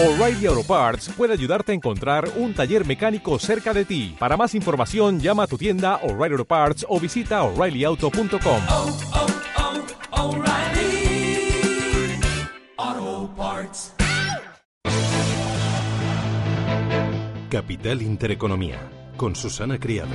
O'Reilly Auto Parts puede ayudarte a encontrar un taller mecánico cerca de ti. Para más información, llama a tu tienda O'Reilly Auto Parts o visita oreillyauto.com. oh, oh, O'Reilly Auto Parts. Capital Intereconomía, con Susana Criado.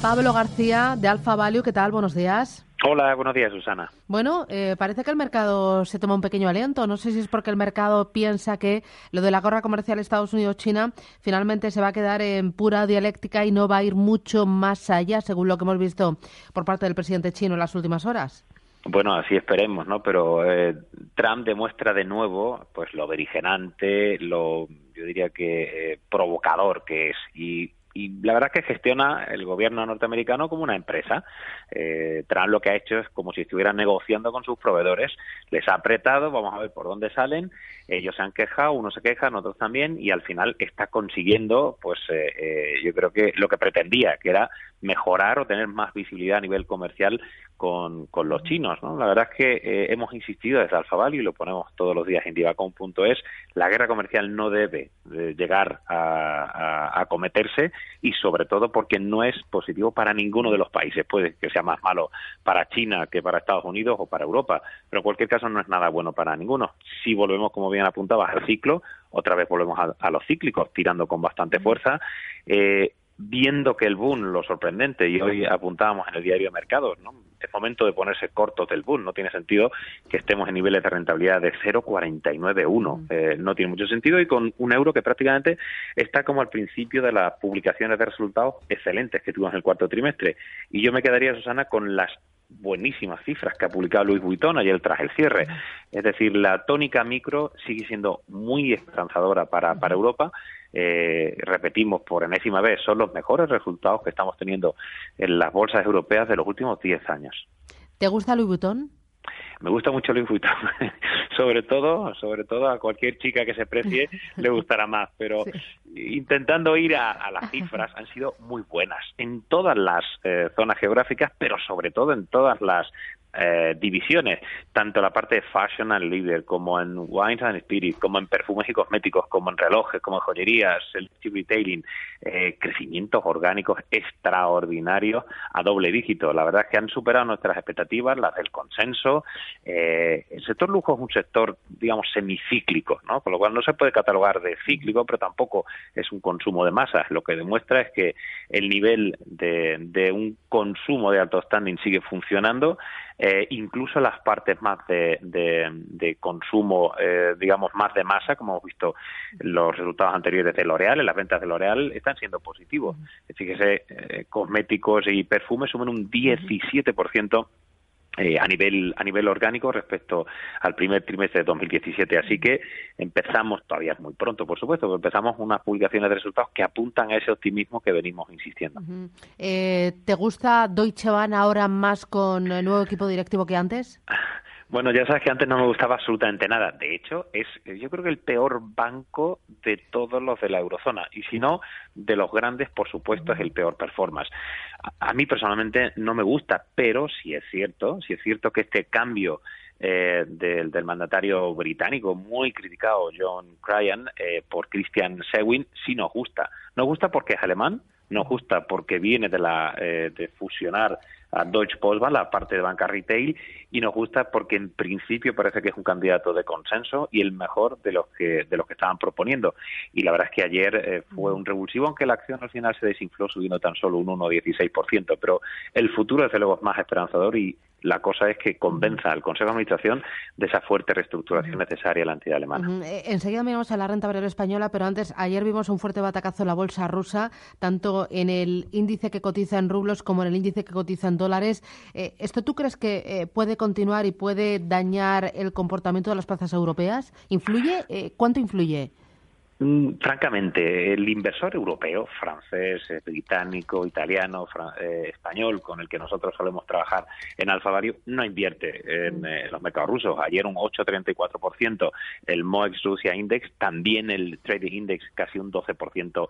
Pablo García de Alfa Value, ¿qué tal? Buenos días. Hola, buenos días, Susana. Bueno, eh, parece que el mercado se toma un pequeño aliento. No sé si es porque el mercado piensa que lo de la guerra comercial Estados Unidos-China finalmente se va a quedar en pura dialéctica y no va a ir mucho más allá, según lo que hemos visto por parte del presidente chino en las últimas horas. Bueno, así esperemos, ¿no? Pero eh, Trump demuestra de nuevo, pues, lo beligerante, lo, yo diría que eh, provocador que es y y la verdad es que gestiona el gobierno norteamericano como una empresa. Eh, Trump lo que ha hecho es como si estuviera negociando con sus proveedores. Les ha apretado, vamos a ver por dónde salen. Ellos se han quejado, unos se quejan, otros también, y al final está consiguiendo, pues eh, eh, yo creo que lo que pretendía, que era mejorar o tener más visibilidad a nivel comercial con, con los chinos. ¿no? La verdad es que eh, hemos insistido desde Alfa y lo ponemos todos los días en divacom.es, la guerra comercial no debe de llegar a, a, a, cometerse y sobre todo porque no es positivo para ninguno de los países. Puede que sea más malo para China que para Estados Unidos o para Europa, pero en cualquier caso no es nada bueno para ninguno. Si volvemos, como bien apuntabas, al ciclo, otra vez volvemos a, a los cíclicos, tirando con bastante fuerza. Eh, viendo que el boom, lo sorprendente, y hoy apuntábamos en el diario Mercados, ¿no? Es momento de ponerse cortos del boom, no tiene sentido que estemos en niveles de rentabilidad de 0,491, eh, no tiene mucho sentido y con un euro que prácticamente está como al principio de las publicaciones de resultados excelentes que tuvimos en el cuarto trimestre. Y yo me quedaría, Susana, con las buenísimas cifras que ha publicado Luis Vuitton ayer tras el cierre. Es decir, la tónica micro sigue siendo muy esperanzadora para, para Europa. Eh, repetimos por enésima vez, son los mejores resultados que estamos teniendo en las bolsas europeas de los últimos 10 años. ¿Te gusta Louis Vuitton? Me gusta mucho Louis Vuitton, sobre todo, sobre todo a cualquier chica que se precie le gustará más, pero sí. intentando ir a, a, las cifras han sido muy buenas en todas las eh, zonas geográficas, pero sobre todo en todas las eh, divisiones, tanto la parte de fashion and leader, como en wines and spirits, como en perfumes y cosméticos, como en relojes, como en joyerías, el retailing, eh, crecimientos orgánicos extraordinarios a doble dígito. La verdad es que han superado nuestras expectativas, las del consenso. Eh, el sector lujo es un sector, digamos, semicíclico, ¿no? Con lo cual no se puede catalogar de cíclico, pero tampoco es un consumo de masas. Lo que demuestra es que el nivel de, de un consumo de alto standing sigue funcionando eh, incluso las partes más de, de, de consumo, eh, digamos, más de masa, como hemos visto los resultados anteriores de L'Oreal, en las ventas de L'Oreal están siendo positivos. Fíjese, eh, cosméticos y perfumes suman un 17% eh, a nivel a nivel orgánico respecto al primer trimestre de 2017. Así que empezamos, todavía es muy pronto, por supuesto, pero empezamos unas publicaciones de resultados que apuntan a ese optimismo que venimos insistiendo. Uh -huh. eh, ¿Te gusta Deutsche Bahn ahora más con el nuevo equipo directivo que antes? Bueno, ya sabes que antes no me gustaba absolutamente nada. De hecho, es yo creo que el peor banco de todos los de la eurozona. Y si no, de los grandes, por supuesto, es el peor performance. A, a mí personalmente no me gusta, pero si es cierto, si es cierto que este cambio eh, del, del, mandatario británico, muy criticado John Cryan, eh, por Christian Sewin, sí nos gusta. Nos gusta porque es alemán, nos gusta porque viene de, la, eh, de fusionar a Deutsche Postbank, la parte de banca retail, y nos gusta porque en principio parece que es un candidato de consenso y el mejor de los que de los que estaban proponiendo. Y la verdad es que ayer eh, fue un revulsivo, aunque la acción al final se desinfló subiendo tan solo un 1,16%, pero el futuro desde luego es más esperanzador y la cosa es que convenza al Consejo de Administración de esa fuerte reestructuración necesaria en la entidad alemana. Uh -huh. Enseguida miramos a la renta variable española, pero antes, ayer vimos un fuerte batacazo en la bolsa rusa, tanto en el índice que cotiza en rublos como en el índice que cotiza en dólares. Eh, ¿Esto tú crees que eh, puede continuar y puede dañar el comportamiento de las plazas europeas? ¿Influye? Eh, ¿Cuánto influye? Mm, francamente, el inversor europeo, francés, eh, británico, italiano, eh, español, con el que nosotros solemos trabajar en Alfa Value, no invierte en, eh, los mercados rusos. Ayer un 8,34%, el MOEX Rusia Index, también el Trading Index casi un 12%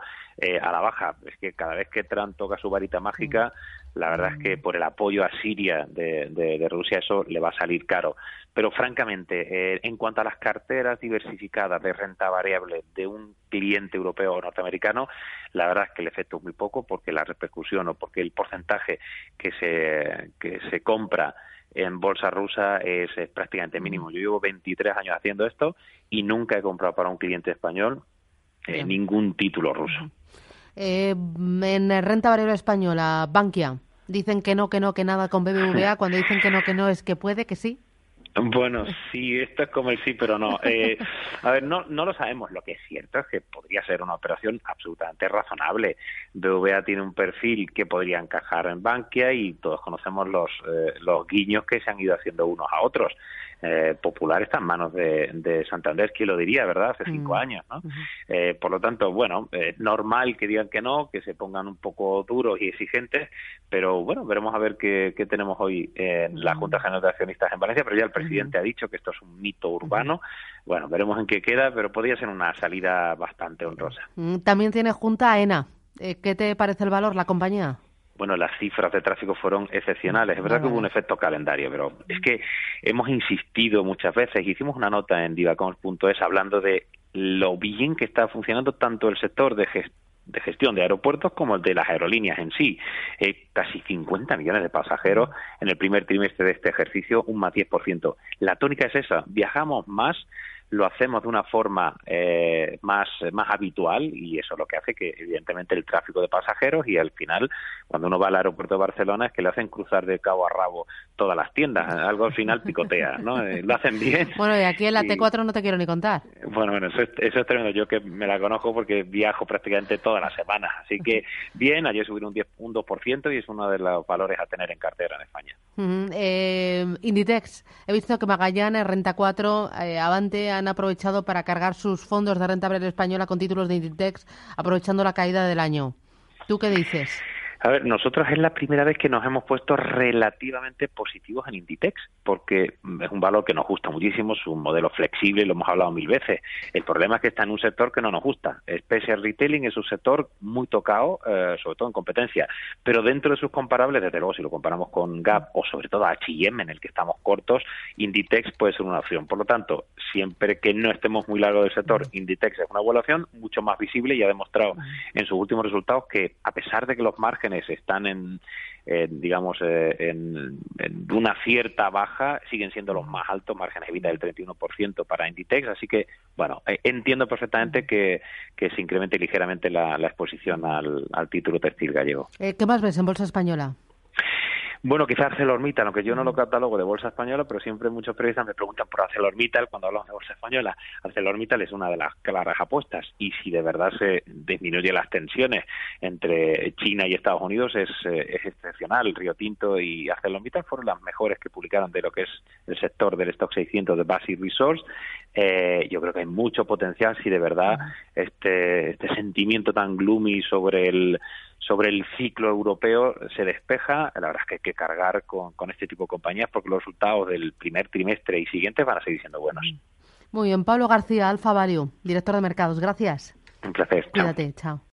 a la baja. Es que cada vez que Trump toca su varita mágica, la verdad es que por el apoyo a Siria de, de, Rusia eso le va a salir caro. Pero francamente, eh, en cuanto a las carteras diversificadas de renta variable de un cliente europeo o norteamericano, la verdad es que el efecto es muy poco porque la repercusión o porque el porcentaje que se, que se compra en bolsa rusa es, prácticamente mínimo. Yo llevo 23 años haciendo esto y nunca he comprado para un cliente español eh, ningún título ruso. Eh, en renta variable española, Bankia, dicen que no, que no, que nada con BBVA. Cuando dicen que no, que no, es que puede, que sí. Bueno, sí, esto es como el sí, pero no. Eh, a ver, no, no lo sabemos. Lo que es cierto es que podría ser una operación absolutamente razonable. BVA tiene un perfil que podría encajar en Bankia y todos conocemos los, eh, los guiños que se han ido haciendo unos a otros eh, Popular está en manos de, de, Santander, que lo diría, ¿verdad? Hace cinco mm. años, ¿no? eh, por lo tanto, bueno, eh, normal que digan que no, que se pongan un poco duros y exigentes, pero bueno, veremos a ver qué, qué tenemos hoy en la Junta General de Accionistas en Valencia, pero ya el presidente ha dicho que esto es un mito urbano. Bueno, veremos en qué queda, pero podría ser una salida bastante honrosa. Mm, también tiene Junta AENA. Eh, ¿Qué te parece el valor, la compañía? Bueno, las cifras de tráfico fueron excepcionales. Es verdad que hubo un efecto calendario, pero es que hemos insistido muchas veces. Hicimos una nota en divacons.es hablando de lo bien que está funcionando tanto el sector de, gestión de aeropuertos como el de las aerolíneas en sí. Eh, casi 50 millones de pasajeros en el primer trimestre de este ejercicio, un más 10%. La tónica es esa, viajamos más lo hacemos de una forma eh, más, más habitual y eso es lo que hace que evidentemente el tráfico de pasajeros y al final cuando uno va al aeropuerto de Barcelona es que le hacen cruzar de cabo a rabo todas las tiendas, algo al final picotea, ¿no? Eh, lo hacen bien. Bueno, y aquí en la T4 no te quiero ni contar. Bueno, bueno, eso es, eso es tremendo, yo que me la conozco porque viajo prácticamente todas las semanas, así que bien, ayer subieron un, 10, un 2% y es uno de los valores a tener en cartera en España. eh, Inditex, he visto que Magallanes, Renta 4, eh, Avante han aprovechado para cargar sus fondos de renta variable española con títulos de Inditex, aprovechando la caída del año. ¿Tú qué dices? A ver, nosotros es la primera vez que nos hemos puesto relativamente positivos en Inditex, porque es un valor que nos gusta muchísimo, es un modelo flexible, lo hemos hablado mil veces. El problema es que está en un sector que no nos gusta. Special Retailing es un sector muy tocado, eh, sobre todo en competencia, pero dentro de sus comparables, desde luego, si lo comparamos con Gap o sobre todo H&M, en el que estamos cortos, Inditex puede ser una opción. Por lo tanto, siempre que no estemos muy largo del sector, Inditex es una evaluación mucho más visible y ha demostrado en sus últimos resultados que, a pesar de que los márgenes están en, digamos, eh, en, una cierta baja, siguen siendo los más altos, márgenes de vida del 31% para Inditex, así que, bueno, eh, entiendo perfectamente que, que se incremente ligeramente la, exposición al, al, título textil gallego. Eh, ¿Qué más ves en Bolsa Española? Bueno, quizás ArcelorMittal, aunque yo no lo catalogo de bolsa española, pero siempre muchos periodistas me preguntan por ArcelorMittal cuando hablamos de bolsa española. ArcelorMittal es una de las claras apuestas y si de verdad se disminuye las tensiones entre China y Estados Unidos es, eh, es excepcional. Río Tinto y ArcelorMittal fueron las mejores que publicaron de lo que es el sector del stock 600 de Basic Resource. Eh, yo creo que hay mucho potencial si de verdad este, este sentimiento tan gloomy sobre el sobre el ciclo europeo se despeja, la verdad es que hay que cargar con, con este tipo de compañías porque los resultados del primer trimestre y siguientes van a seguir siendo buenos. Muy bien, Pablo García, Alfa Value, director de mercados, gracias. Un placer. Cuídate, chao.